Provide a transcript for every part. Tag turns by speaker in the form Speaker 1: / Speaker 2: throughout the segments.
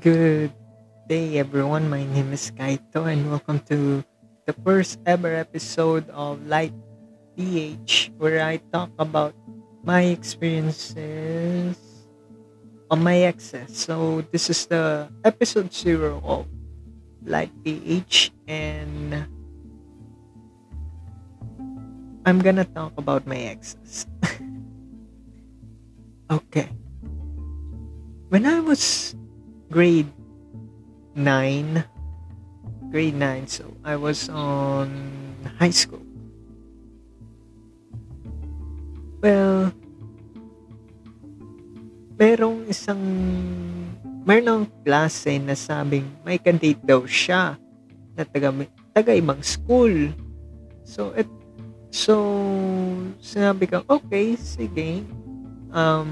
Speaker 1: Good day, everyone. My name is Kaito, and welcome to the first ever episode of Light PH, where I talk about my experiences on my exes. So, this is the episode zero of Light PH, and I'm gonna talk about my exes. okay. When I was grade 9 grade 9 so I was on high school. Well merong isang merong klase na sabing may kandate daw siya na taga, taga ibang school. So it so sinabi ko okay sige. Um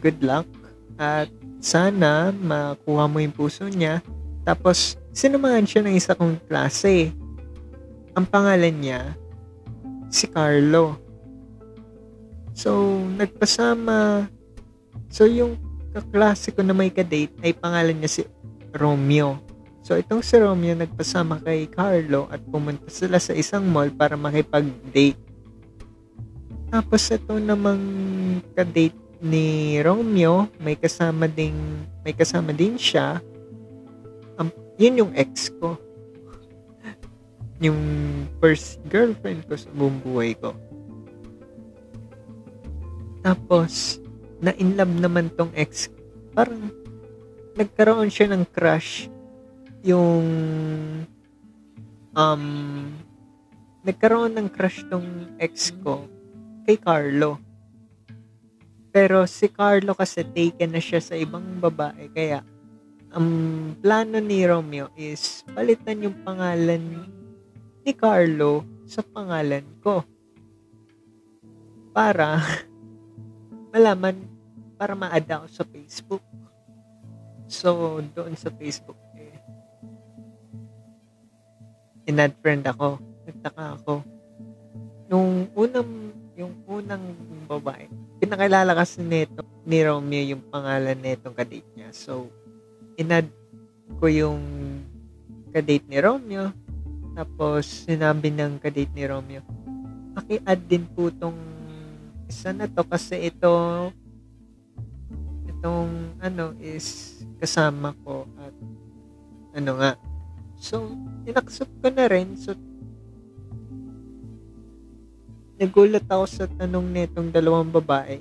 Speaker 1: good luck at sana makuha mo yung puso niya. Tapos, sinamahan siya ng isa kong klase. Ang pangalan niya, si Carlo. So, nagpasama. So, yung kaklase ko na may kadate ay pangalan niya si Romeo. So, itong si Romeo nagpasama kay Carlo at pumunta sila sa isang mall para makipag-date. Tapos, ito namang kadate ni Romeo, may kasama ding may kasama din siya. Um, yun yung ex ko. yung first girlfriend ko sa buong buhay ko. Tapos, na-in love naman tong ex. Parang, nagkaroon siya ng crush. Yung, um, nagkaroon ng crush tong ex ko kay Carlo. Pero si Carlo kasi taken na siya sa ibang babae. Kaya, ang plano ni Romeo is palitan yung pangalan ni Carlo sa pangalan ko. Para malaman, para ma-add ako sa Facebook. So, doon sa Facebook, eh, in-add friend ako. Nagtaka ako. Nung unang, yung unang babae, pinakilala kasi nito ni Romeo yung pangalan nitong kadate niya. So, inad ko yung kadate ni Romeo. Tapos, sinabi ng kadate ni Romeo, paki-add din po tong isa na to kasi ito itong ano is kasama ko at ano nga. So, inaccept ko na rin. So, nagulat ako sa tanong nitong dalawang babae.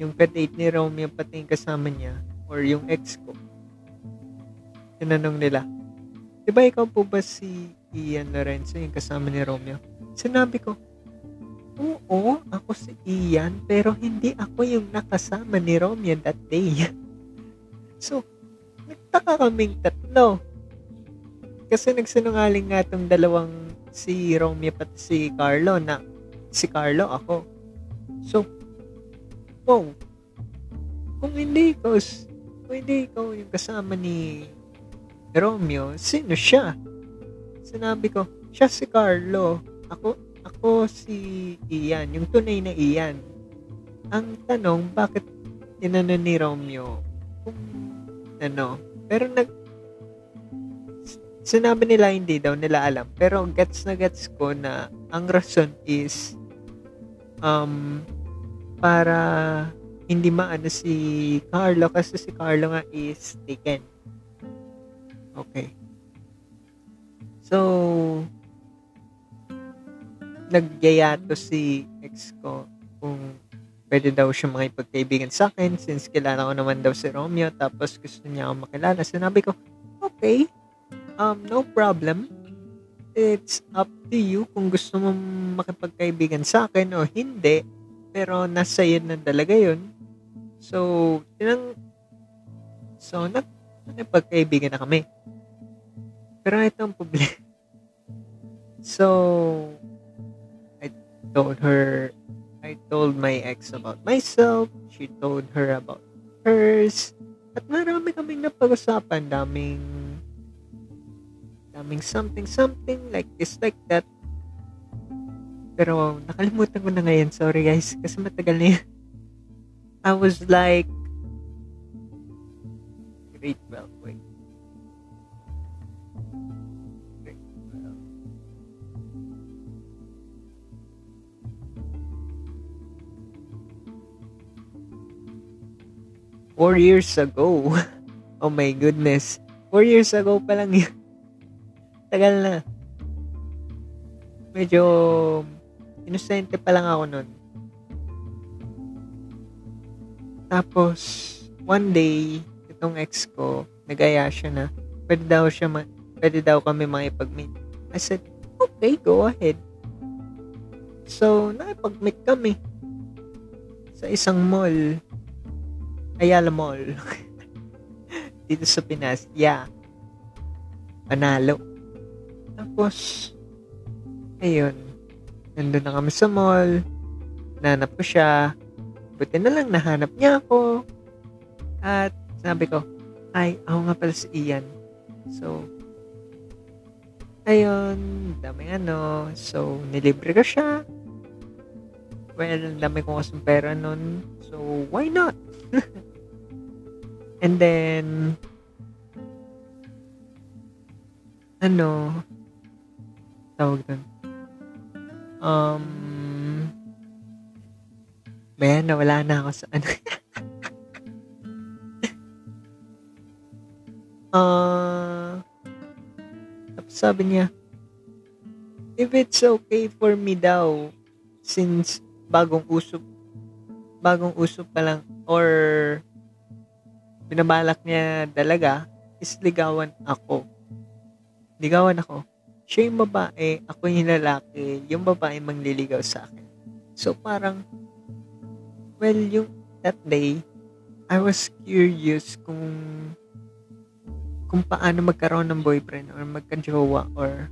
Speaker 1: Yung kadate ni Romeo pati yung kasama niya or yung ex ko. Tinanong nila, di ba ikaw po ba si Ian Lorenzo, yung kasama ni Romeo? Sinabi ko, oo, ako si Ian, pero hindi ako yung nakasama ni Romeo that day. so, nagtaka kaming tatlo. Kasi nagsinungaling nga tong dalawang si Romeo pati si Carlo na si Carlo ako. So, wow. Kung hindi ikaw, kung hindi ikaw yung kasama ni Romeo, sino siya? Sinabi ko, siya si Carlo. Ako, ako si Ian, yung tunay na Ian. Ang tanong, bakit inano ni Romeo? Kung, ano, pero nag, sinabi nila hindi daw nila alam. Pero gets na gets ko na ang rason is um, para hindi maano si Carlo kasi si Carlo nga is taken. Okay. So, nagyaya to si ex ko kung pwede daw siya makipagkaibigan sa akin since kilala ko naman daw si Romeo tapos gusto niya ako makilala. Sinabi ko, okay, um, no problem it's up to you kung gusto mo makipagkaibigan sa akin o hindi. Pero nasa iyo na talaga yun. So, tinang, so, nag, nagpagkaibigan na kami. Pero ito ang problema. So, I told her, I told my ex about myself. She told her about hers. At marami kaming napag-usapan. Daming daming something, something like this, like that. Pero nakalimutan ko na ngayon. Sorry guys, kasi matagal na yun. I was like grade 12, wait. Grade Four years ago. Oh my goodness. Four years ago pa lang yun. Tagal na. Medyo inosente pa lang ako nun. Tapos, one day, itong ex ko, nagaya siya na, pwede daw siya, ma- pwede daw kami makipag-meet. I said, okay, go ahead. So, nakipag-meet kami sa isang mall. Ayala Mall. Dito sa Pinas. Yeah. Panalo. Tapos, ayun. Nandun na kami sa mall. Nanap ko siya. Buti na lang nahanap niya ako. At sabi ko, ay, ako nga pala si Ian. So, ayun, dami ano. So, nilibre ko siya. Well, dami kong kasong pera nun. So, why not? And then, ano, tawag doon. Um, Bayan, nawala na ako sa ano. Tapos sabi niya, if it's okay for me daw, since bagong uso, bagong uso pa lang, or binabalak niya talaga, is ligawan ako. Ligawan ako. Siya yung babae, ako yung lalaki, yung babae mangliligaw sa akin. So parang, well, yung that day, I was curious kung kung paano magkaroon ng boyfriend or magka-jowa or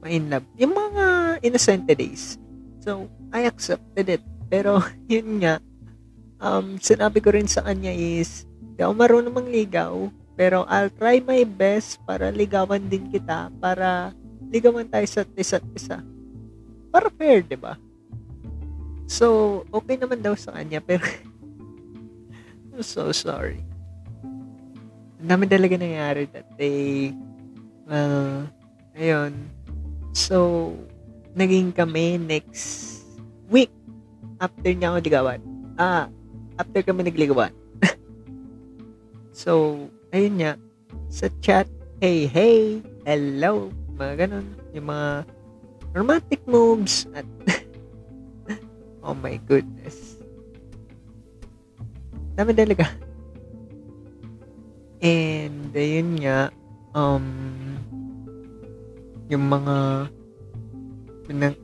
Speaker 1: ma-in love. Yung mga innocent days. So, I accepted it. Pero, yun nga, um, sinabi ko rin sa kanya is, di ako marunong mangligaw, pero I'll try my best para ligawan din kita, para ligawan tayo sa isa't isa. Para fair, di ba? So, okay naman daw sa kanya, pero I'm so sorry. Ang dami talaga nangyari that day. Well, ayun. So, naging kami next week after niya ako ligawan. Ah, after kami nagligawan. so, ayun nga. Sa chat, hey, hey, hello, mga ganun. Yung mga romantic moves at oh my goodness. Dami talaga. And, ayun nga, um, yung mga, pinag,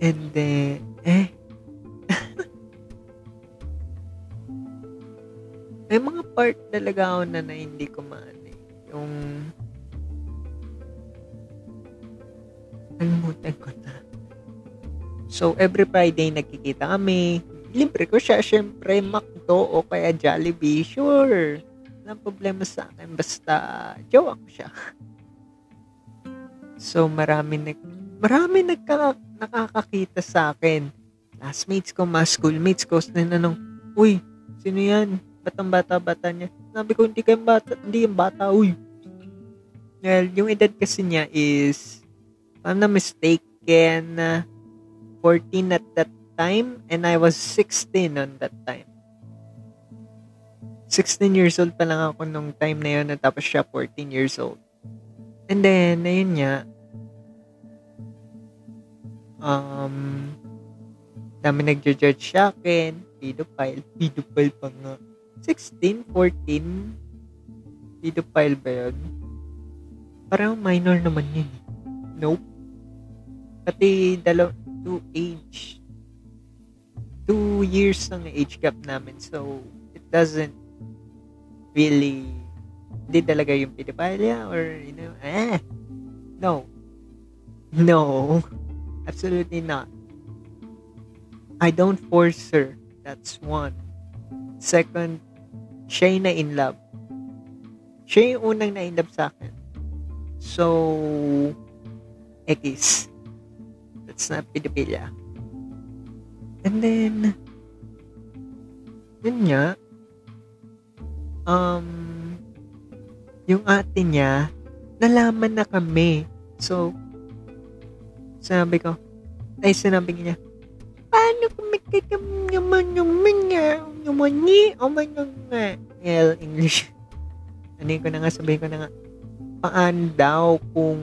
Speaker 1: and then, eh, may mga part talaga ako na, na hindi ko maano eh. Yung, nalimutan ko na. So, every Friday nagkikita kami. Libre ko siya, syempre, McDo o kaya Jollibee. Sure. Walang problema sa akin. Basta, jowa ko siya. So, marami nag, marami nagka, nakakakita sa akin. Classmates ko, mga schoolmates ko, sinanong, Uy, sino yan? Ba't ang bata-bata niya? Sabi ko, hindi kayong bata, hindi yung bata, uy. Well, yung edad kasi niya is, I'm not mistaken, 14 at that time and I was 16 on that time. 16 years old pa lang ako nung time na yun tapos siya 14 years old. And then, ayun nga, um, dami nagja-judge sa akin, pedophile, pedophile pa nga. 16, 14, pedophile ba yun? Parang minor naman yun. Nope. Pati dalaw, two age two years ng age gap namin. So, it doesn't really, hindi talaga yung pedophilia or, you know, eh, no. No. Absolutely not. I don't force her. That's one. Second, siya yung na-in love. Siya yung unang na-in love sa akin. So, X. That's not pedophilia. And then, yun nga, um, yung ate niya, nalaman na kami. So, sabi ko, ay sinabi niya, paano may naman naman nga, naman ni, aman nga. Well, English. Ano ko na nga, sabihin ko na nga, paano daw kung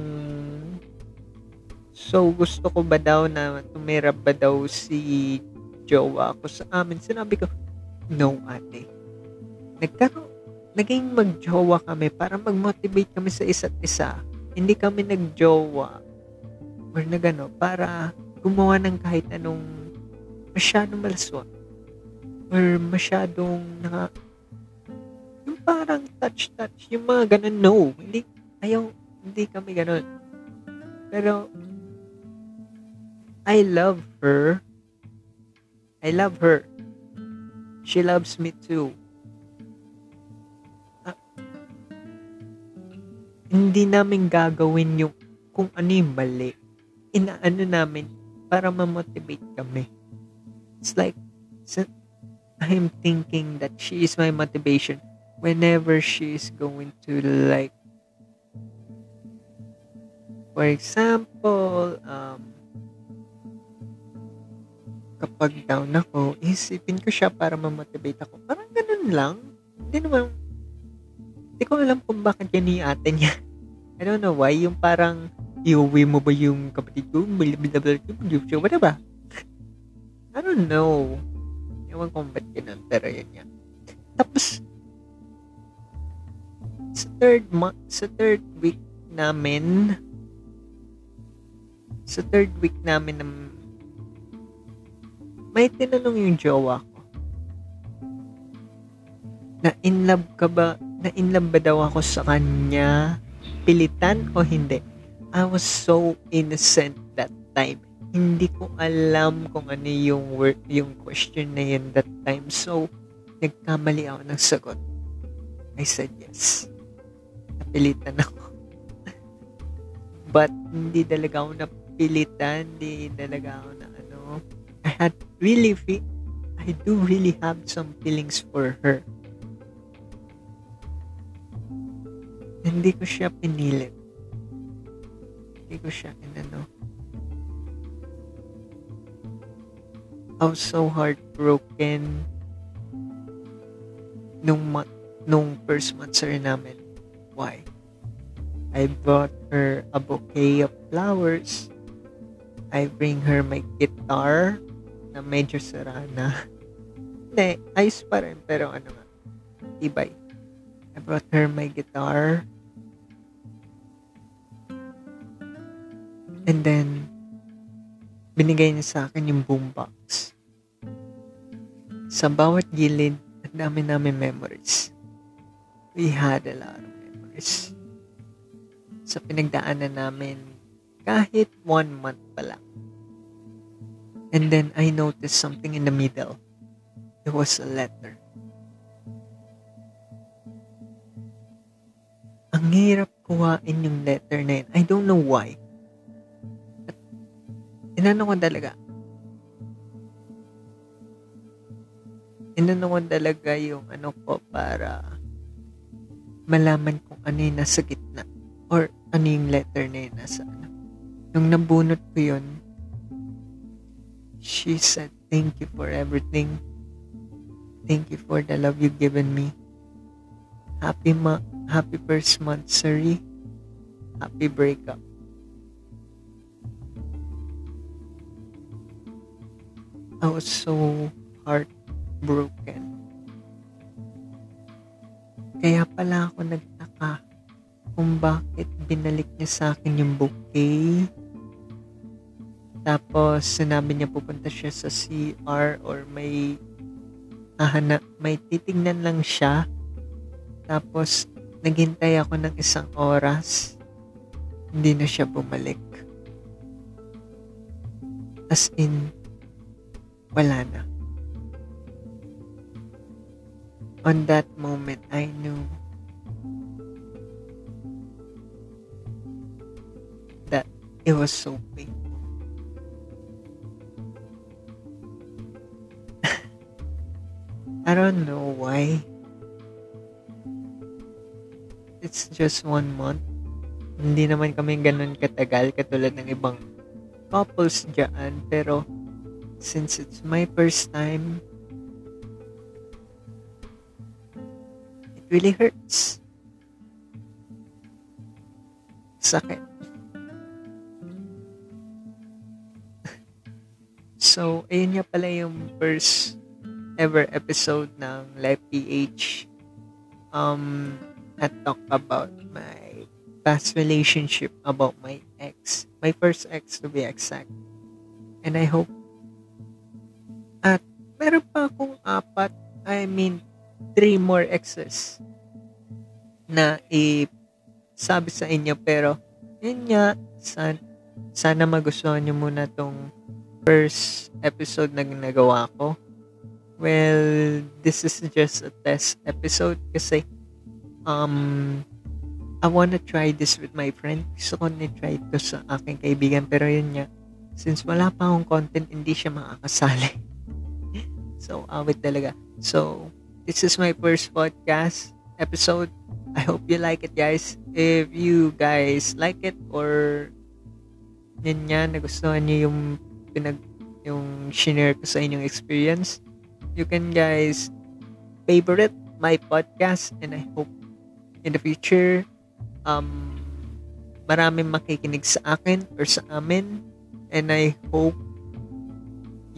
Speaker 1: so gusto ko ba daw na tumira ba daw si jowa ko sa amin. Sinabi ko, no ate. Nagkaroon, naging magjowa kami para mag-motivate kami sa isa't isa. Hindi kami nagjowa or na gano, para gumawa ng kahit anong masyadong malaswa or masyadong naka yung parang touch-touch, yung mga ganun, no. Hindi, ayaw, hindi kami ganun. Pero, I love her. I love her. She loves me too. hindi namin gagawin yung kung ano yung mali. Inaano namin para ma-motivate kami. It's like, I'm thinking that she is my motivation whenever she is going to like, for example, um, kapag down ako, isipin ko siya para ma-motivate ako. Parang ganun lang. Hindi naman, hindi ko alam kung bakit yan yung ate niya. I don't know why. Yung parang, iuwi mo ba yung kapatid ko? What ba? I don't know. Ewan kung ba't ganun. Pero yun yan. Tapos, sa third month, sa third week namin, sa third week namin na may tinanong yung jowa ko na in love ka ba na in love ba daw ako sa kanya? Pilitan o hindi? I was so innocent that time. Hindi ko alam kung ano yung word, yung question na yun that time. So, nagkamali ako ng sagot. I said yes. Napilitan ako. But, hindi talaga ako napilitan. Hindi talaga ako na ano. I had really, fe- I do really have some feelings for her. hindi ko siya pinilit. Hindi ko siya inano. I was so heartbroken nung ma- nung first month sir namin. Why? I brought her a bouquet of flowers. I bring her my guitar na medyo sara na. Hindi, ayos pa rin, pero ano nga, ibay. I brought her my guitar. And then, binigay niya sa akin yung boombox. Sa bawat gilid, ang dami namin memories. We had a lot of memories. Sa pinagdaanan namin, kahit one month pa lang. And then, I noticed something in the middle. It was a letter. ang hirap kuhain yung letter na yun. I don't know why. At, inano ko talaga. Inano ko talaga yung ano ko para malaman kung ano yung nasa gitna or ano yung letter na yun nasa ano. Nung nabunot ko yun, she said, thank you for everything. Thank you for the love you've given me. Happy ma happy first month, Suri. Happy breakup. I was so heartbroken. Kaya pala ako nagtaka kung bakit binalik niya sa akin yung bouquet. Tapos, sinabi niya pupunta siya sa CR or may ahana, may titignan lang siya. Tapos, Naghintay ako ng isang oras. Hindi na siya bumalik. As in, wala na. On that moment, I knew that it was so painful. I don't know why it's just one month. Hindi naman kami ganun katagal katulad ng ibang couples dyan. Pero, since it's my first time, it really hurts. Sakit. so, ayun nga pala yung first ever episode ng Life PH. Um, I talk about my past relationship, about my ex. My first ex to be exact. And I hope at meron pa akong apat, I mean, three more exes na i sabi sa inyo pero yun nga san, sana magustuhan nyo muna tong first episode na ginagawa ko well this is just a test episode kasi um I wanna try this with my friend. Gusto ko ni-try ito sa aking kaibigan. Pero yun nga since wala pa akong content hindi siya makakasali. So awit talaga. So this is my first podcast episode. I hope you like it guys. If you guys like it or yun nga, nagustuhan niyo yung pinag yung share ko sa inyong experience, you can guys favorite my podcast and I hope in the future um maraming makikinig sa akin or sa amin and I hope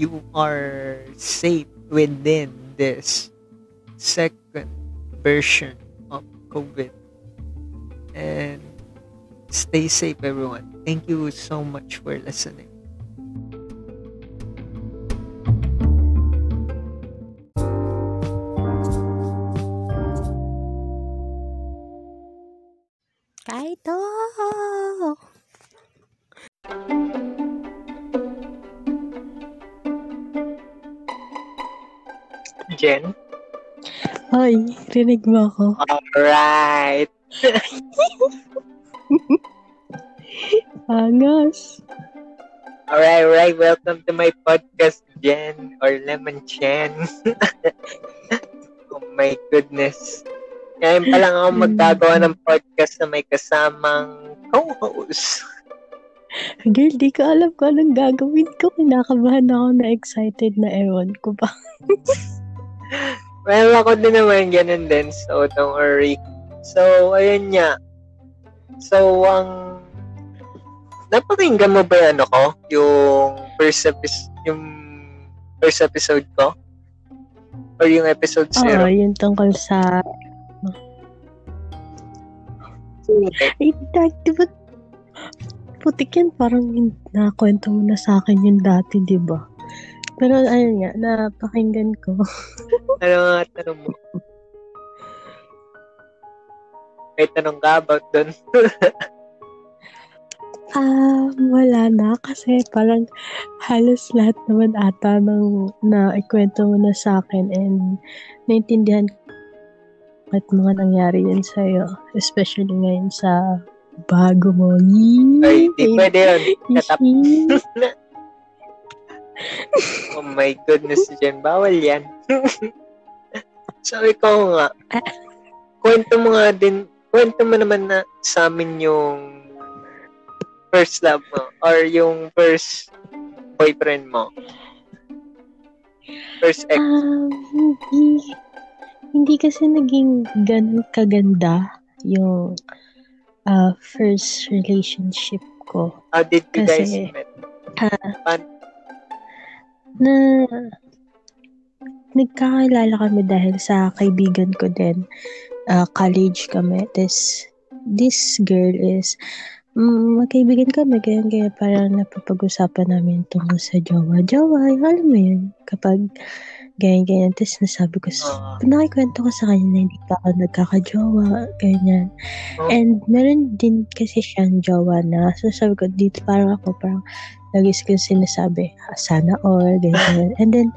Speaker 1: you are safe within this second version of COVID. And stay safe, everyone. Thank you so much for listening.
Speaker 2: Rinig mo ako.
Speaker 1: Alright.
Speaker 2: Angas.
Speaker 1: Alright, alright. Welcome to my podcast, Jen or Lemon Chen. oh my goodness. Ngayon pa lang ako magkagawa ng podcast na may kasamang co-host.
Speaker 2: Girl, di ko alam kung anong gagawin ko. Kinakabahan ako na excited na ewan ko ba.
Speaker 1: Well, ako din naman ganun din. So, don't worry. So, ayun nga. So, ang napakinggan mo ba yung ano ko? Yung first episode, yung first episode ko? Or yung episode
Speaker 2: Oo,
Speaker 1: zero?
Speaker 2: yun tungkol sa... Dag, di ba? Putik yan, parang nakwento mo na sa akin yun dati, di ba? Pero ayun nga, napakinggan ko.
Speaker 1: Ano nga tanong mo? May tanong ka about dun?
Speaker 2: Ah, wala na kasi parang halos lahat naman ata ng na ikwento mo na sa akin and naintindihan ko at mga nangyari yun sa'yo. Especially ngayon sa bago mo. Yee!
Speaker 1: Ay, di pwede yun. Oh my goodness, Jen. Bawal yan. so, ikaw nga. Kwento mo nga din, kwento mo naman na sa amin yung first love mo or yung first boyfriend mo. First ex.
Speaker 2: Um, hindi, hindi kasi naging ganun kaganda yung uh, first relationship ko.
Speaker 1: How did you guys
Speaker 2: kasi-
Speaker 1: met?
Speaker 2: Ah,
Speaker 1: Pan-
Speaker 2: na nagkakilala kami dahil sa kaibigan ko din. Ah, college kami. This, this girl is mm, magkaibigan kami, ganyan, ganyan, parang napapag-usapan namin tungkol sa jowa. Jowa, alam mo yun, kapag ganyan, ganyan, tapos nasabi ko,
Speaker 1: Ah.
Speaker 2: nakikwento ko sa kanya na hindi pa ako nagkakajowa, ganyan.
Speaker 1: Oh.
Speaker 2: And meron din kasi siyang jowa na, so sabi ko, dito parang ako, parang lagi ko sinasabi, "Ah, sana all, ganyan. And then,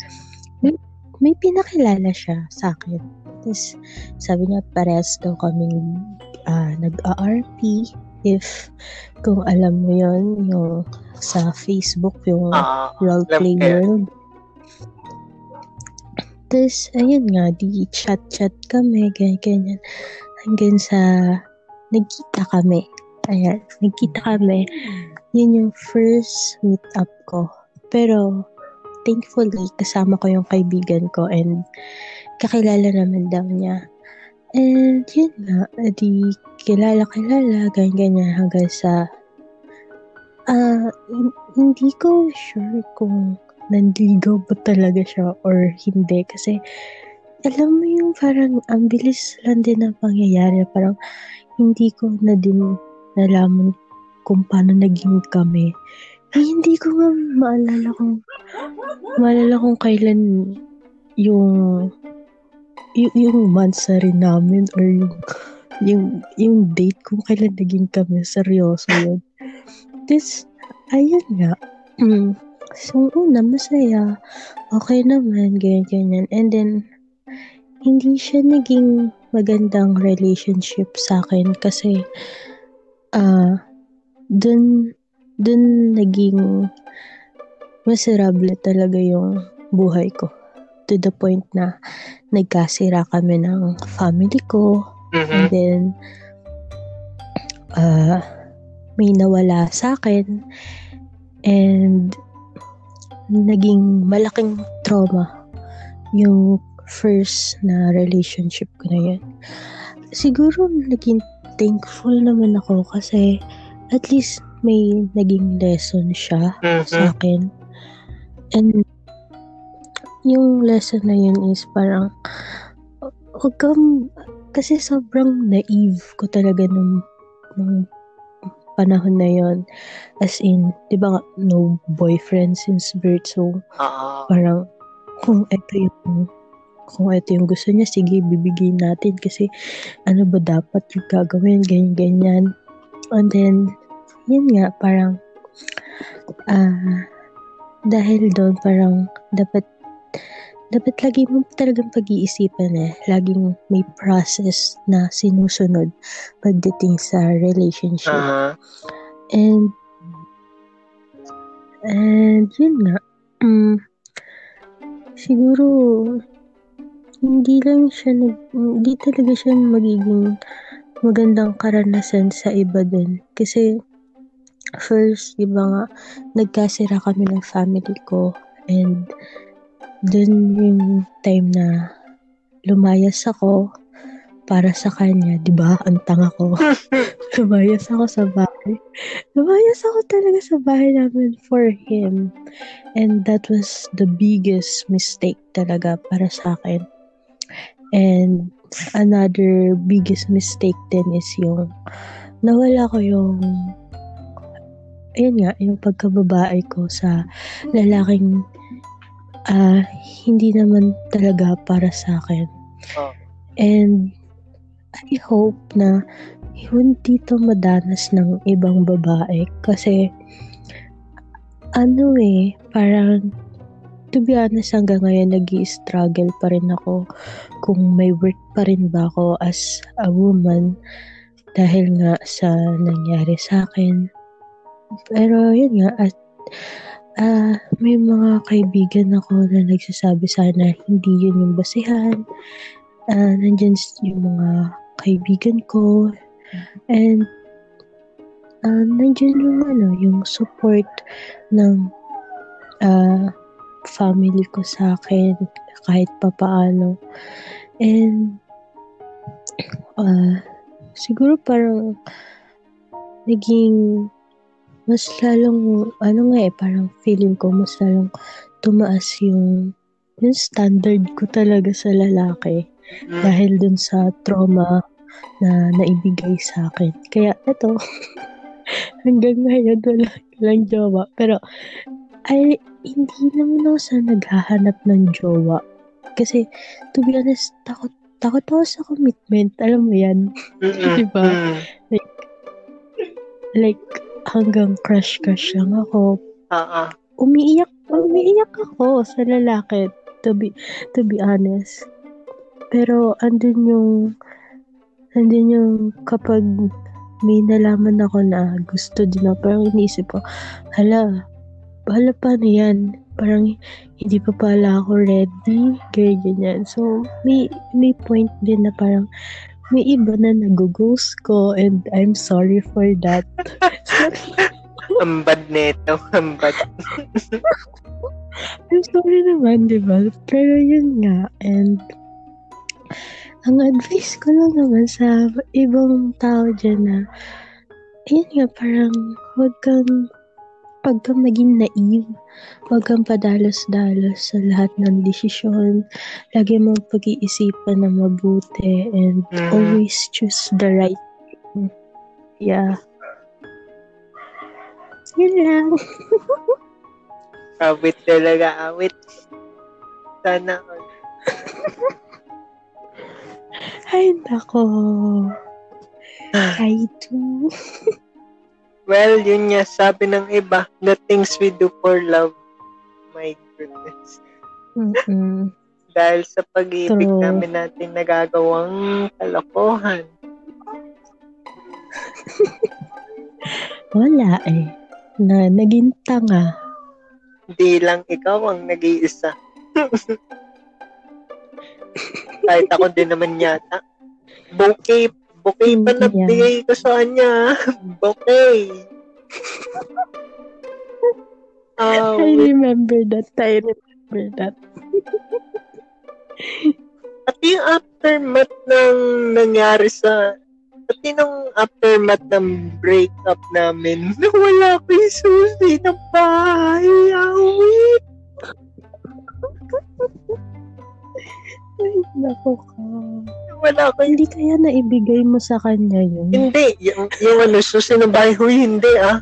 Speaker 2: may, may pinakilala siya sa akin. Tapos, sabi niya, parehas daw kaming ah, nag-RP. If, kung alam mo yon yung sa Facebook, yung
Speaker 1: Ah,
Speaker 2: roleplay world. Tapos, ayun nga, di chat-chat kami, ganyan, ganyan. Hanggang sa, nagkita kami. Ayan, nagkita kami. Yun yung first meet up ko. Pero, thankfully, kasama ko yung kaibigan ko and kakilala naman daw niya. And yun nga, di kilala-kilala, ganyan-ganyan hanggang sa ah hindi ko sure kung nanligaw ba talaga siya or hindi? Kasi alam mo yung parang ang bilis lang din ng pangyayari. Parang hindi ko na din nalaman kung paano naging kami. Eh, hindi ko nga maalala kung maalala kung kailan yung yung, yung mansari namin or yung yung yung date kung kailan naging kami. Seryoso yun. This ayun nga so una masaya. Okay naman ganyan ganyan. And then hindi siya naging magandang relationship sa akin kasi uh, dun dun naging miserable talaga yung buhay ko. To the point na nagkasira kami ng family ko.
Speaker 1: Mhm.
Speaker 2: and then uh, may nawala sa akin. And naging malaking trauma yung first na relationship ko na yun. Siguro naging thankful naman ako kasi at least may naging lesson siya sa
Speaker 1: Mhm.
Speaker 2: akin. And yung lesson na yun is parang huwag kang kasi sobrang naive ko talaga nung, nung panahon na yon as in di ba no boyfriend since birth so
Speaker 1: Oo.
Speaker 2: parang kung ito yung kung ito yung gusto niya sige bibigyan natin kasi ano ba dapat yung gagawin ganyan ganyan and then yun nga parang ah dahil doon parang dapat dapat lagi mo talagang pag-iisipan eh. Laging may process na sinusunod pagdating sa relationship.
Speaker 1: Aha.
Speaker 2: And, and yun nga, mm, siguro, hindi lang siya, nag, hindi talaga siya magiging magandang karanasan sa iba din. Kasi, first, di ba nga, nagkasira kami ng family ko and dun yung time na lumayas ako para sa kanya, di ba? Ang tanga ko. lumayas ako sa bahay. Lumayas ako talaga sa bahay namin for him. And that was the biggest mistake talaga para sa akin. And another biggest mistake din is yung nawala ko yung ayun nga, yung pagkababae ko sa lalaking ah hindi naman talaga para sa akin.
Speaker 1: Oh.
Speaker 2: And I hope na hindi to madanas ng ibang babae kasi ano eh, parang to be honest hanggang ngayon nag struggle pa rin ako kung may worth pa rin ba ako as a woman dahil nga sa nangyari sa akin. Pero yun nga, at ah may mga kaibigan ako na nagsasabi sana hindi yun yung basihan. Ah, nandyan yung mga kaibigan ko and ah, nandyan yung ano, yung support ng ah, family ko sa akin kahit papaano. And ah, siguro parang naging mas lalong ano nga eh, parang feeling ko mas lalong tumaas yung yung standard ko talaga sa lalaki
Speaker 1: Mm.
Speaker 2: dahil dun sa trauma na naibigay sa akin. Kaya eto, hanggang ngayon wala lang jowa. Pero ay hindi naman ako sa naghahanap ng jowa. Kasi to be honest, takot takot ako sa commitment. Alam mo yan? Diba?
Speaker 1: Mm.
Speaker 2: Like, hanggang crush-crush lang ako.
Speaker 1: Oo.
Speaker 2: Umiiyak, umiiyak ako sa lalaki. To be, to be honest. Pero, andun yung, andun yung kapag may nalaman ako na gusto din ako, parang iniisip ko, hala, hala paano yan? Parang hindi pa pala ako ready, ganyan, ganyan. So, may, may point din na parang may iba na nag-ghost ko and I'm sorry for that.
Speaker 1: Ang bad neto. Ang bad.
Speaker 2: I'm sorry naman, di ba? Pero yun nga, and ang advice ko lang naman sa ibang tao dyan na, yun nga, parang huwag kang, huwag kang maging naive. Huwag kang padalos-dalos sa lahat ng desisyon. Lagi mong pag-iisipan na mabuti and
Speaker 1: Mm.
Speaker 2: always choose the right thing. Yeah. Yun lang.
Speaker 1: Awit talaga, awit. Sana all.
Speaker 2: Ay, nako. I do.
Speaker 1: Well, yun nga, sabi ng iba, the things we do for love. My goodness.
Speaker 2: Mm-mm.
Speaker 1: Dahil sa pag-ibig
Speaker 2: True.
Speaker 1: namin natin nagagawang kalokohan.
Speaker 2: Wala eh. Na, naging tanga.
Speaker 1: Hindi lang ikaw ang nag-iisa. Kahit ako din naman yata. Bouquet. Bouquet pa nabigay ko sa kanya. Bouquet. Ah,
Speaker 2: I remember that. I remember that.
Speaker 1: Pati yung aftermath ng nangyari sa pati nung aftermath ng breakup namin, nawala ko yung susi ng bahay. Awit!
Speaker 2: Ay, nako ka.
Speaker 1: Wala ko.
Speaker 2: Hindi kaya naibigay mo sa kanya yun?
Speaker 1: Hindi. Yung, yung ano, susi ng bahay. Huy, hindi ah.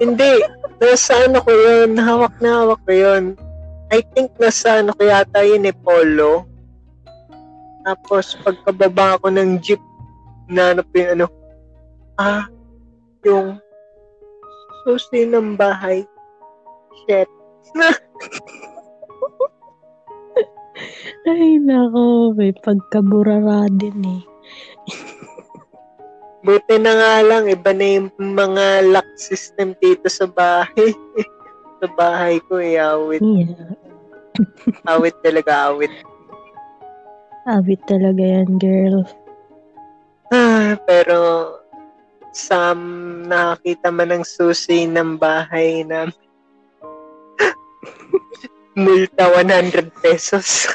Speaker 1: Hindi. Nasa ano ko yun. Hawak na hawak ko yun. I think nasa ano ko yata yun eh, polo. Tapos pagkababa ko ng jeep, na ano yung ano, ah, yung susi ng bahay. Shit.
Speaker 2: Ay, nako. May pagkaburara din eh.
Speaker 1: Buti na nga lang, iba na yung mga lock system dito sa bahay. sa bahay ko eh, awit.
Speaker 2: Yeah.
Speaker 1: Awit talaga, awit.
Speaker 2: Awit talaga yan, girl.
Speaker 1: Ah, pero sa nakakita man ng susi ng bahay na multa 100 pesos.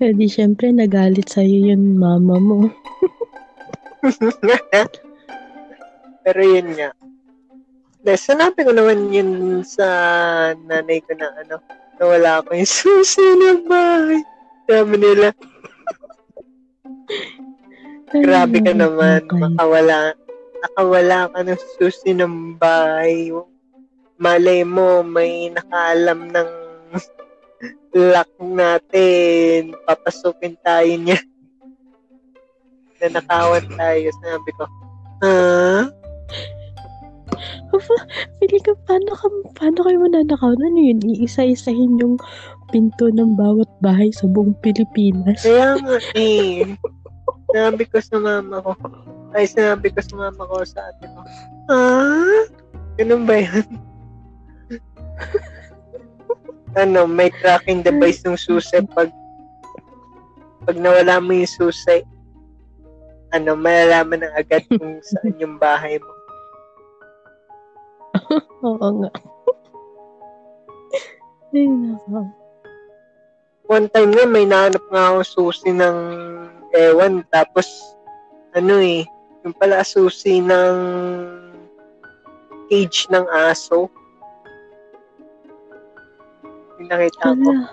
Speaker 2: Eh di syempre nagalit sa'yo yun mama mo.
Speaker 1: pero yun nga. De, sinabi ko naman yun sa nanay ko na ano, na wala ako yung susi ng bahay. Sabi nila, grabe ka naman, makawala, nakawala ka ng susi ng bahay. Malay mo, may nakaalam ng lock natin. Papasukin tayo niya. Nanakawan tayo. Sabi ko, ha?
Speaker 2: Aba, Pili ka, paano, ka, paano kayo mananakaw? Ano yun? Iisa-isahin yung pinto ng bawat bahay sa buong Pilipinas.
Speaker 1: Kaya nga eh. Sinabi ko sa mama ko. Ay, sinabi ko sa mama ko sa ate ko. Ha? Ganun ba yan? Ano, may tracking device ng susi pag pag nawala mo yung susi, ano, malalaman na agad kung saan yung bahay mo.
Speaker 2: Oo nga. Ay, nako.
Speaker 1: One time nga, may nahanap nga ako susi ng ewan, tapos, ano eh, yung pala susi ng cage ng aso. Nakita ko.
Speaker 2: Hala.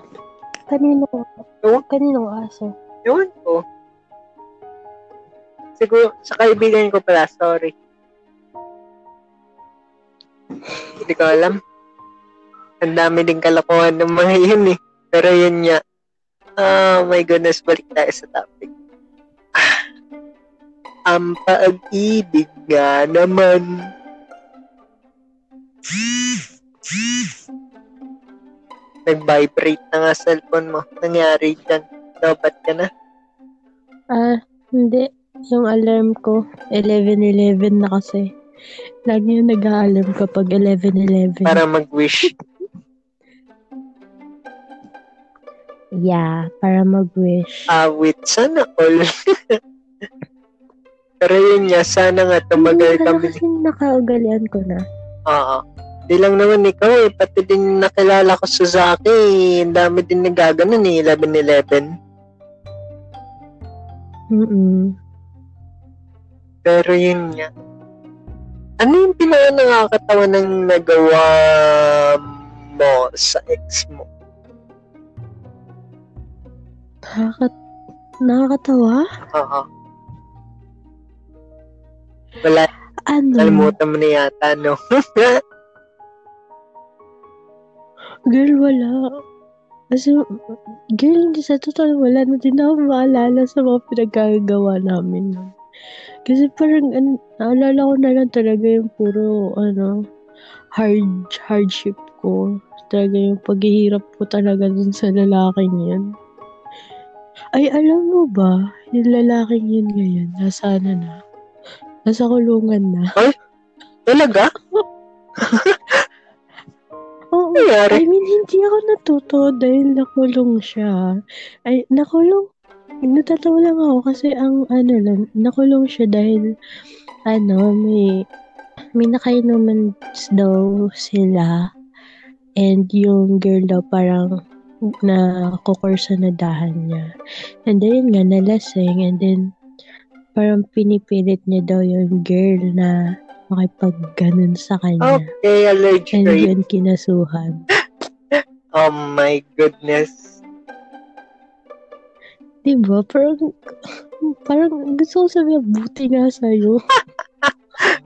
Speaker 2: Kanino?
Speaker 1: Oo.
Speaker 2: Kaninong aso?
Speaker 1: Yun ko. Siguro, sa kaibigan ko pala, sorry. Hindi ko alam. Ang dami din kalokohan ng mga yun eh. Pero yun nga. Oh my goodness, balik tayo sa topic. Ah, ang pag-ibig nga naman. Nag-vibrate na nga cellphone mo. Nangyari dyan. Dapat ka na.
Speaker 2: Ah, hindi. Yung alarm ko, 11.11 na kasi. Lagi yung nag-a-alarm kapag 11.11.
Speaker 1: Para mag-wish.
Speaker 2: Yeah, para mag-wish.
Speaker 1: awit. Sana all. Pero yun nga, sana nga tumagal
Speaker 2: Hindi
Speaker 1: kami.
Speaker 2: kasi nakaugalian ko na.
Speaker 1: Oo. Di lang naman ikaw eh, pati din nakilala ko sa Zaki, ang dami din nagaganon eh, 11-11.
Speaker 2: Mm-mm.
Speaker 1: Pero yun nga. Ano yung pinaka nakakatawa ng nagawa mo sa ex mo?
Speaker 2: Nakakat- nakakatawa?
Speaker 1: Oo. Wala,
Speaker 2: Ano?
Speaker 1: kalimutan mo na yata, no?
Speaker 2: Girl, wala. Kasi, girl, hindi sa totoo, wala na din ako maalala sa mga pinagkagawa namin. Kasi parang, an, naalala ko na lang talaga yung puro, ano, hard, hardship ko. Talaga yung paghihirap ko talaga dun sa lalaking yun. Ay, alam mo ba, yung lalaking yun ngayon, nasa ano na, nasa kulungan na.
Speaker 1: Talaga? Nangyari?
Speaker 2: I mean, hindi ako natuto dahil nakulong siya. Ay, nakulong, natatawa lang ako kasi ang ano lang, nakulong siya dahil ano, may may nakainuman daw sila and yung girl daw parang na kukursa na dahan niya. And then, yun nga, nalasing and then parang pinipilit niya daw yung girl na makipag-ganon sa kanya.
Speaker 1: Okay, allergic
Speaker 2: And
Speaker 1: rate.
Speaker 2: yun kinasuhan.
Speaker 1: Oh my goodness.
Speaker 2: Diba? Parang, parang gusto ko sabihin, buti nga sa'yo.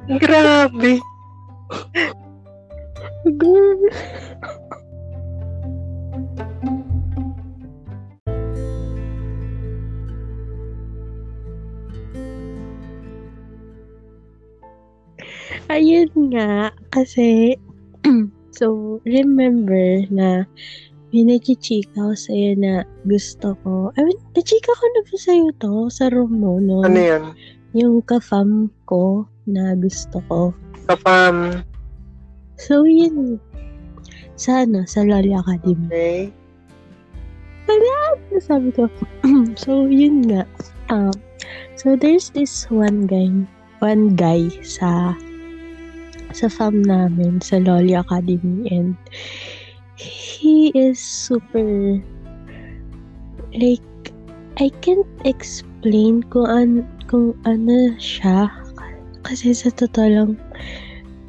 Speaker 1: Grabe.
Speaker 2: Girl. Ayun nga, kasi, so, remember na may nachichika ko sa'yo na gusto ko. I mean, nachika ko na ba sa'yo to sa room mo, no?
Speaker 1: Ano yun?
Speaker 2: Yung ka-fam ko na gusto ko.
Speaker 1: Kapam.
Speaker 2: So, yun. Sa ano, sa Loli Academy.
Speaker 1: Okay.
Speaker 2: Sabi ko, so, yun nga. Um, so, there's this one guy, one guy sa sa fam namin, sa Loli Academy, and he is super, like, I can't explain kung, an, kung ano siya. Kasi sa totoo lang,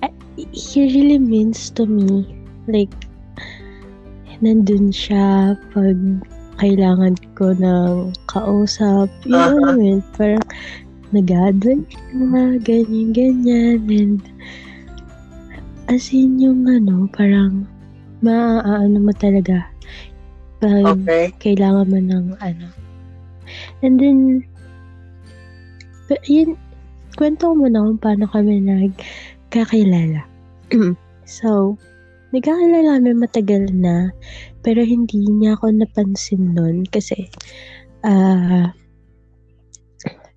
Speaker 2: I- he really means to me. Like, nandun siya pag kailangan ko ng kausap. Yung
Speaker 1: Aha.
Speaker 2: ano yun, parang nag-advise na, ganyan, ganyan. And, as in yung ano, parang maaano mo talaga pag
Speaker 1: Okay.
Speaker 2: kailangan mo ng ano. And then, yun, kwento ko muna kung paano kami nagkakilala. so, nagkakilala kami matagal na, pero hindi niya ako napansin nun kasi, ah,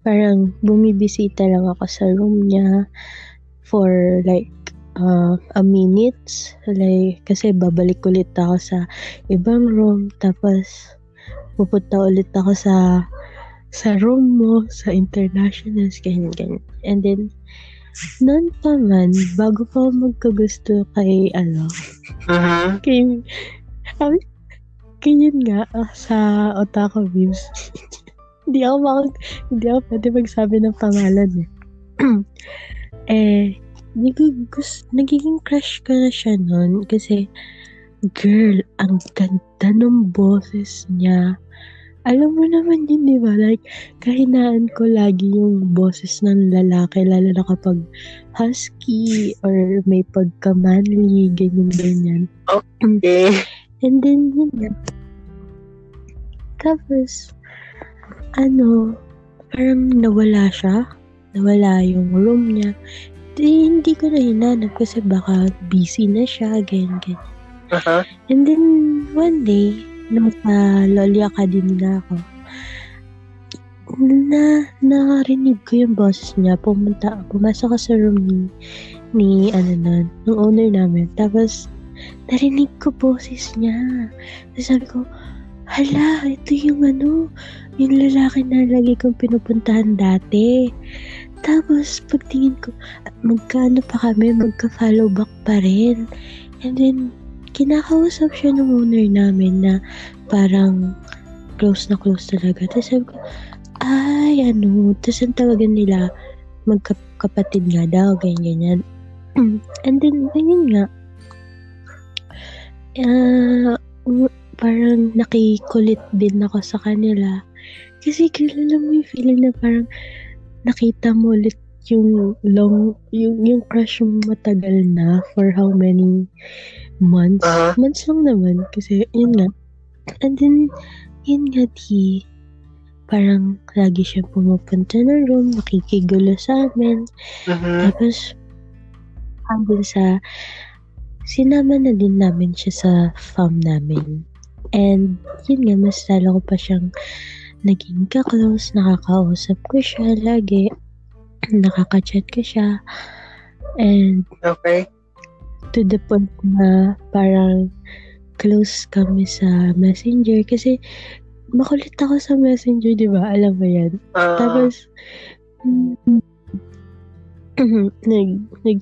Speaker 2: parang bumibisita lang ako sa room niya for like uh, a minutes. Like, kasi babalik ulit ako sa ibang room. Tapos, pupunta ulit ako sa sa room mo, sa internationals, ganyan, ganyan. And then, noon pa man, bago pa magkagusto kay, ano,
Speaker 1: Mhm.
Speaker 2: kay, kay, kay yun nga, ah, sa Otaku Views. hindi ako makag, hindi ako pwede magsabi ng pangalan eh. eh, nagigus, nagiging crush ko na siya nun kasi, girl, ang ganda ng boses niya. Alam mo naman yun, di ba? Like, kahinaan ko lagi yung boses ng lalaki, lalo na kapag husky or may pagka-manly, ganyan-ganyan.
Speaker 1: Okay.
Speaker 2: And then, yun nga. Tapos, ano, parang nawala siya. Nawala yung room niya. Di, hindi ko na hinanap kasi baka busy na siya, ganyan, ganyan.
Speaker 1: Aha.
Speaker 2: And then, one day, nasa Loli Academy na ako, na nakarinig ko yung boses niya. Pumunta, pumasok ako sa room ni, ni ano nun, ng owner namin. Tapos, narinig ko boses niya. Tapos sabi ko, hala, ito yung ano, yung lalaki na lagi kong pinupuntahan dati. Tapos, pagtingin ko, magkano pa kami, magka-follow back pa rin. And then, kinakausap siya ng owner namin na parang close na close talaga. Tapos sabi ko, ay, ano, tapos ang tawagan nila, magkapatid nga daw, ganyan, ganyan. And then, ayun nga, uh, parang nakikulit din ako sa kanila. Kasi kilala mo yung feeling na parang nakita mo ulit yung long, yung, yung crush mo matagal na for how many months.
Speaker 1: Uh-huh.
Speaker 2: Months lang naman. Kasi, yun nga. And then, yun nga di, parang lagi siya pumupunta ng room, nakikigulo sa amin.
Speaker 1: Mhm.
Speaker 2: Tapos, hanggang sa, sinama na din namin siya sa farm namin. And, yun nga, mas lalo ko pa siyang naging ka-close, nakakausap ko siya lagi, nakaka-chat ko siya, and
Speaker 1: Okay.
Speaker 2: to the point na parang close kami sa messenger kasi makulit ako sa messenger, di ba? Alam mo yan.
Speaker 1: Ah,
Speaker 2: Tapos, nag, nag,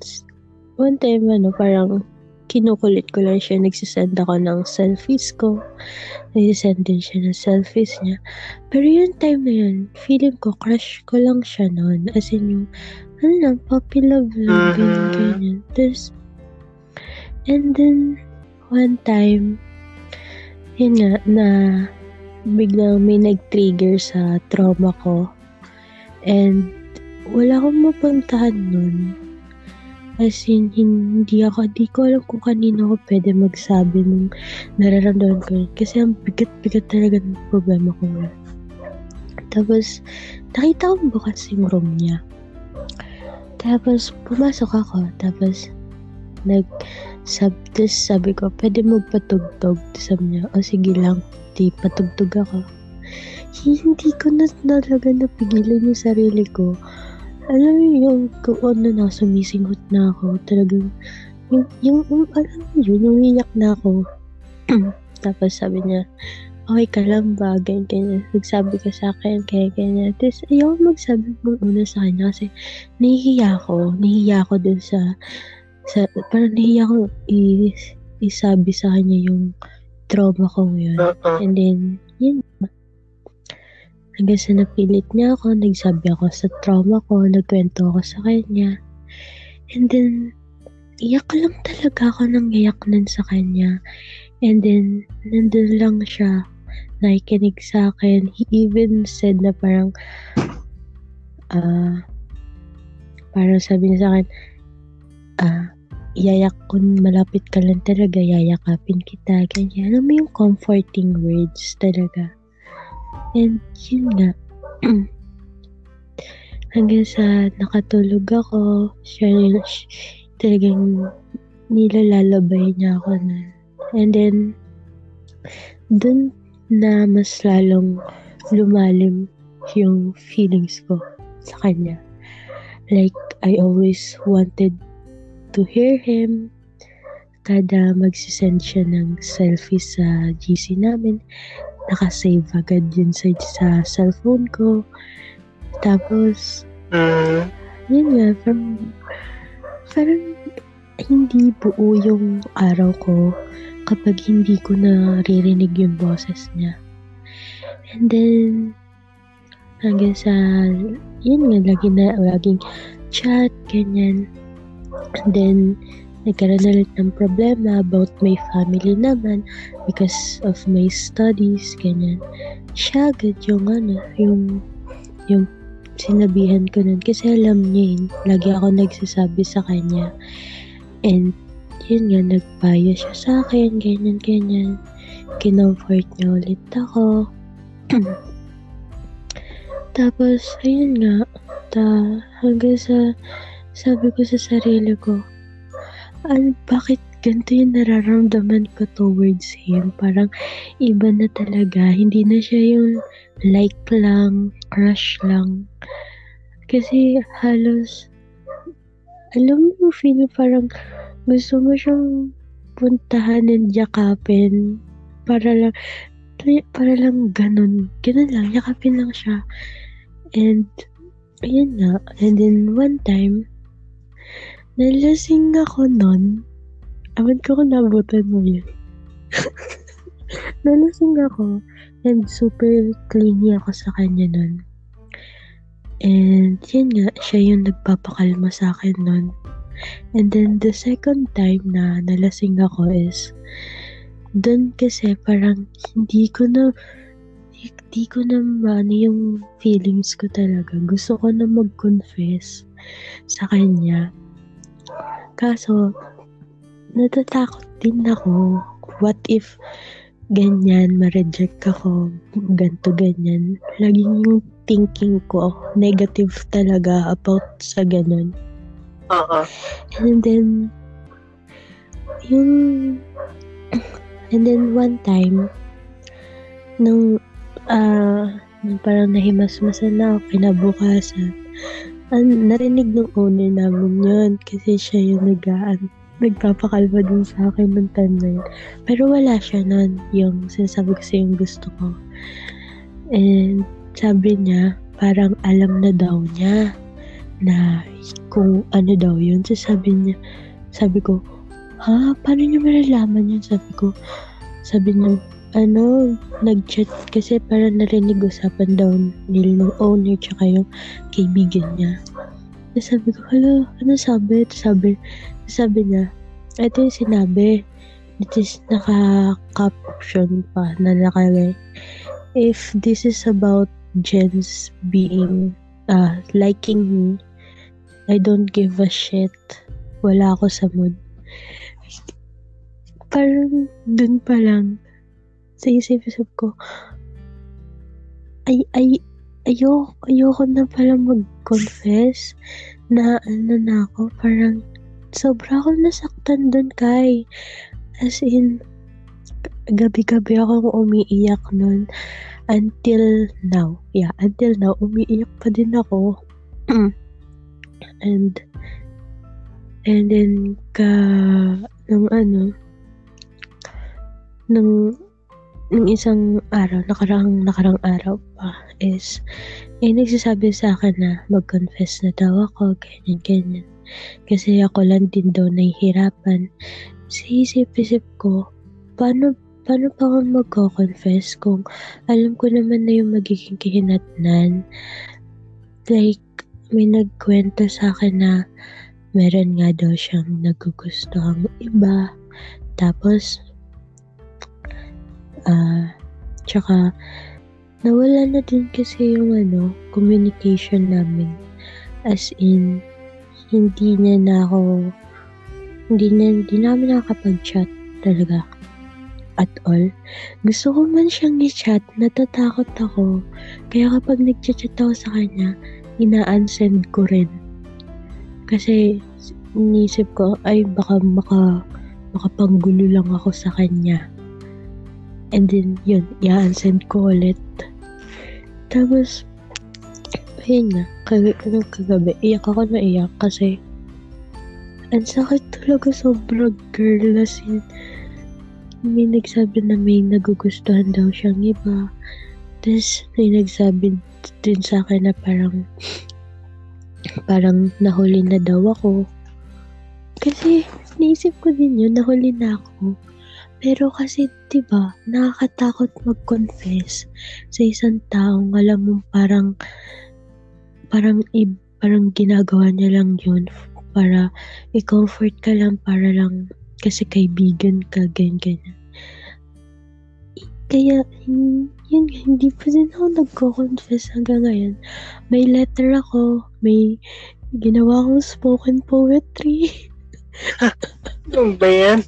Speaker 2: one time, ano, parang kinukulit ko lang siya, nagsisend ako ng selfies ko, nagsisend din siya ng selfies niya. Pero yung time na yun, feeling ko, crush ko lang siya noon. As in yung, ano lang, puppy love lang, ganyan,
Speaker 1: Mhm.
Speaker 2: ganyan. Tapos, and then, one time, yun nga, na biglang may nag-trigger sa trauma ko. And, wala akong mapuntahan nun. As in, hindi ako, di ko alam kung kanino ako pwede magsabi nung nararamdaman ko. Kasi ang bigat-bigat talaga ng problema ko ngayon. Tapos, nakita ko bukas yung room niya. Tapos, pumasok ako. Tapos, nag, sab, sabi ko, pwede magpatugtog. Tapos sabi niya, o sige lang, di patugtog ako. Hindi ko na talaga napigilan yung sarili ko. Alam mo yung kung ano na, sumisinghot na ako. Talagang, yung, yung, yung alam mo yun, umiyak na ako. Tapos sabi niya, okay ka lang ba? Ganyan, ganyan. Nagsabi ka sa akin, kaya ganyan. Tapos ayaw magsabi mo una sa kanya kasi nahihiya ako. Nahihiya ako dun sa, sa parang nahihiya ako i, isabi sa kanya yung trauma ko ngayon.
Speaker 1: oo.
Speaker 2: And then, yun. Hanggang sa napilit niya ako, nagsabi ako sa trauma ko, nagkwento ako sa kanya. And then, iyak lang talaga ako nang iyak nun sa kanya. And then, nandun lang siya, nakikinig sa akin. He even said na parang, ah, parang sabi niya sa akin, ah, iyayak kung malapit ka lang talaga, yayakapin kita, ganyan. Alam mo yung comforting words talaga. And yun nga, hanggang sa nakatulog ako, siya, siya talagang nilalalabay niya ako na. And then, dun na mas lalong lumalim yung feelings ko sa kanya. Like, I always wanted to hear him. Kada magsisend siya ng selfie sa GC namin, nakasave agad yun sa, sa cellphone ko. Tapos,
Speaker 1: Mm,
Speaker 2: yun nga, parang, parang hindi buo yung araw ko kapag hindi ko naririnig yung boses niya. And then, hanggang sa, yun nga, lagi na, laging chat, ganyan. And then, nagkaroon na ulit ng problema about my family naman because of my studies, ganyan. Siya agad yung ano, yung, yung sinabihan ko nun. Kasi alam niya yun, lagi ako nagsasabi sa kanya. And, yun nga, nagpayo siya sa akin, ganyan, ganyan. Kinomfort niya ulit ako. Tapos, ayun nga, ta, hanggang sa, sabi ko sa sarili ko, ano, bakit ganito yung nararamdaman ko towards him? Parang, iba na talaga. Hindi na siya yung like lang, crush lang. Kasi, halos, alam mo, feel parang, gusto mo siyang puntahan and yakapin para lang para lang ganun ganun lang yakapin lang siya and ayun nga. And then, one time, nalasing ako nun. Awan ko kung nabutan mo yun. nalasing ako. And super clingy ako sa kanya nun. And yun nga, siya yung nagpapakalma sa akin nun. And then the second time na nalasing ako is, doon kasi parang hindi ko na, hindi ko na maano yung feelings ko talaga. Gusto ko na mag-confess sa kanya. Kaso, natatakot din ako. What if ganyan, ma-reject ako, ganto ganyan. Laging yung thinking ko, negative talaga about sa ganun.
Speaker 1: Oo.
Speaker 2: And then, yung, and then one time, nung, ah, nung parang nahimasmasan na ako, kinabukasan, an, narinig ng owner namin yun, kasi siya yung nagaan, nagpapakalma din sa akin ng time na yun. Pero wala siya nun, yung sinasabi ko sa yung gusto ko. And sabi niya, parang alam na daw niya na kung ano daw yun. So sabi niya, sabi ko, ha? Paano niya malalaman yun? Sabi ko, sabi niya, ano, nag-chat kasi parang narinig usapan daw nila ng owner tsaka yung kaibigan niya. Tapos sabi ko, hala, ano sabi? Tapos sabi, sabi niya, ito yung sinabi. It is naka-caption pa na nakalagay. If this is about Jen's being, uh, liking me, I don't give a shit. Wala ako sa mood. Parang dun pa lang, sa isip-isip ko, ay, ay, ayoko, ayoko na pala mag-confess na ano na ako, parang sobra akong nasaktan dun kay. As in, gabi-gabi akong umiiyak nun until now. Yeah, until now, umiiyak pa din ako. and, and then, ka, nung ano, nung, nung isang araw, nakarang, nakarang araw pa, is, eh, nagsasabi sa akin na mag-confess na daw ako, ganyan, ganyan. Kasi ako lang din daw nahihirapan. Sa isip-isip ko, paano, paano pa ako magko-confess kung alam ko naman na yung magiging kahinatnan? Like, may nagkwento sa akin na meron nga daw siyang nagugustuhang iba. Tapos, uh, tsaka, nawala na din kasi yung ano, communication namin. As in, hindi niya na ako, hindi, na, hindi namin nakakapag-chat talaga at all. Gusto ko man siyang i-chat, natatakot ako. Kaya kapag nag-chat ako sa kanya, ina-unsend ko rin. Kasi inisip ko, ay baka maka, makapanggulo lang ako sa kanya. And then, yun, i-unsend ko ulit. Tapos, ayun nga, kag kagabi, iyak ako na iyak kasi ang sakit talaga sobrang girl as in may nagsabi na may nagugustuhan daw siyang iba. Tapos may nagsabi din sa akin na parang parang nahuli na daw ako. Kasi naisip ko din yun nahuli na ako pero kasi 'di ba nakakatakot mag-confess sa isang taong alam mo parang parang parang ginagawa niya lang yun para i-comfort ka lang para lang kasi kaibigan ka, ganyan, ganyan. Kaya, yun, hindi pa din ako nagko-confess hanggang ngayon. May letter ako, may ginawa akong spoken poetry.
Speaker 1: Ano ba?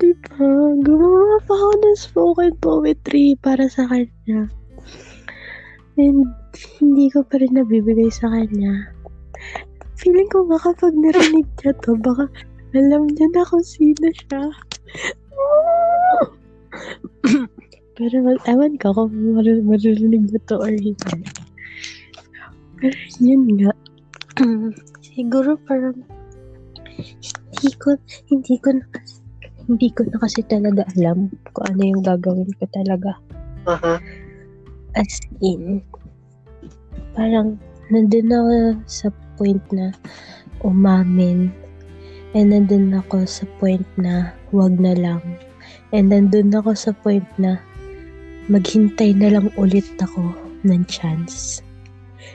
Speaker 2: Di ba? Gumawa pa ako ng spoken poetry para sa kanya. And hindi ko pa rin nabibigay sa kanya. Feeling ko ba kapag narinig niya to, baka alam niya na kung sino siya. Pero ewan ko kung mar- maririnig na to or hindi. Pero yun nga. siguro parang hindi ko, hindi ko na kasi, hindi ko na kasi talaga alam kung ano yung gagawin ko talaga.
Speaker 1: Uh-huh.
Speaker 2: As in, parang nandun ako sa point na umamin. And nandun ako sa point na wag na lang. And nandun ako sa point na maghintay na lang ulit ako ng chance.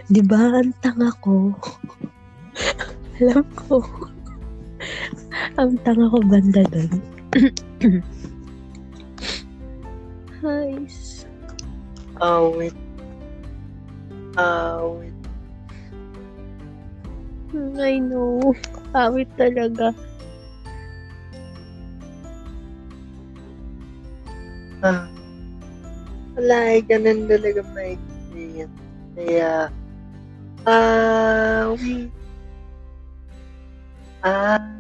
Speaker 2: Di ba ang tanga ko? Alam ko. ang tanga ko banda doon. Guys.
Speaker 3: Awit. Awit.
Speaker 2: I know. Awit talaga.
Speaker 3: Ah. Wala eh, ganun talaga ma-experience. Kaya, awit. Ah.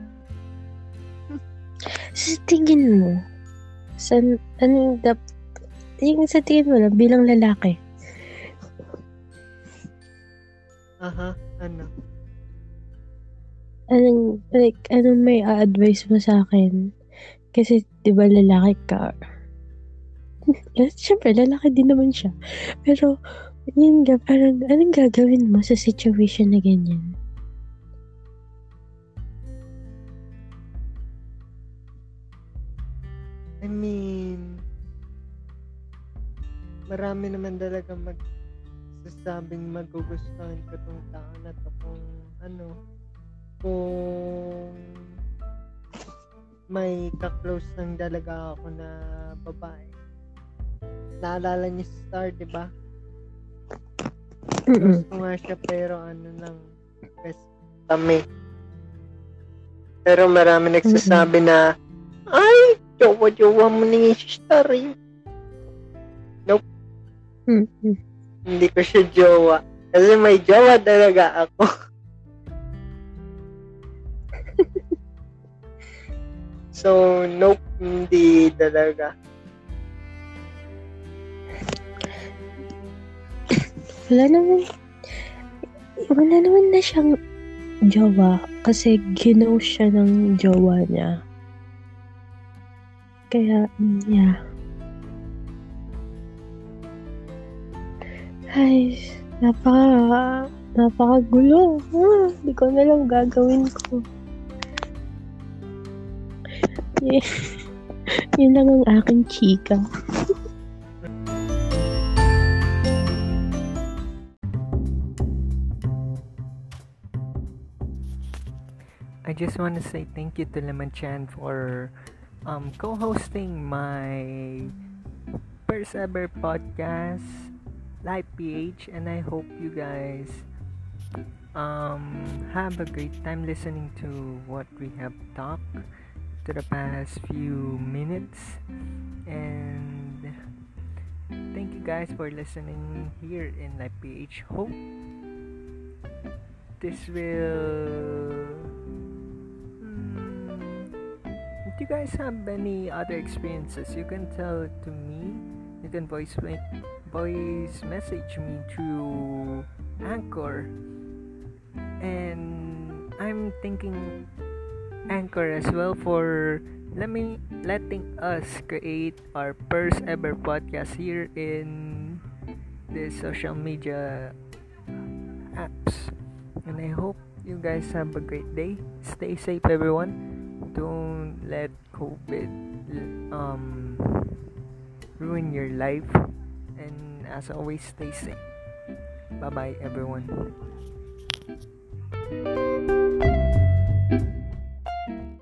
Speaker 2: Sa tingin mo, san, anong dap, yung sa tingin mo lang, bilang lalaki,
Speaker 3: Aha, ano?
Speaker 2: anong, like, anong may a-advise mo sa akin? Kasi, di ba, lalaki ka. Siyempre, lalaki din naman siya. Pero, yun nga, parang, anong gagawin mo sa situation na ganyan?
Speaker 3: I mean, marami naman talaga magsasabing magugustuhan ko tong tao na to kung ano, kung may kaklose lang talaga ako na babae. Naalala niyo si Star, di ba? Gusto nga siya pero ano lang, best kami. Pero marami nagsasabi na, ay, jowa-jowa mo ni si Star eh.
Speaker 2: Mm-mm.
Speaker 3: Hindi ko siya jowa. Kasi may jowa talaga ako. so, nope, hindi talaga.
Speaker 2: Wala naman, wala naman na siyang jowa kasi ginaw siya ng jowa niya. Kaya, mm, yeah. Ay, napaka, napakagulo. Ah, di ko na lang gagawin ko. Y- Yun lang ang aking chika.
Speaker 3: I just want to say thank you to Lemon Chan for um, co-hosting my first ever podcast, Live PH, and I hope you guys um, have a great time listening to what we have talked to the past few minutes. And thank you guys for listening here in Live PH. Hope this will you guys have any other experiences, you can tell it to me. You can voice voice message me through Anchor. And I'm thinking Anchor as well for let me letting us create our first ever podcast here in the social media apps. And I hope you guys have a great day. Stay safe, everyone. don't let COVID um, ruin your life. And as always, stay safe. Bye bye, everyone.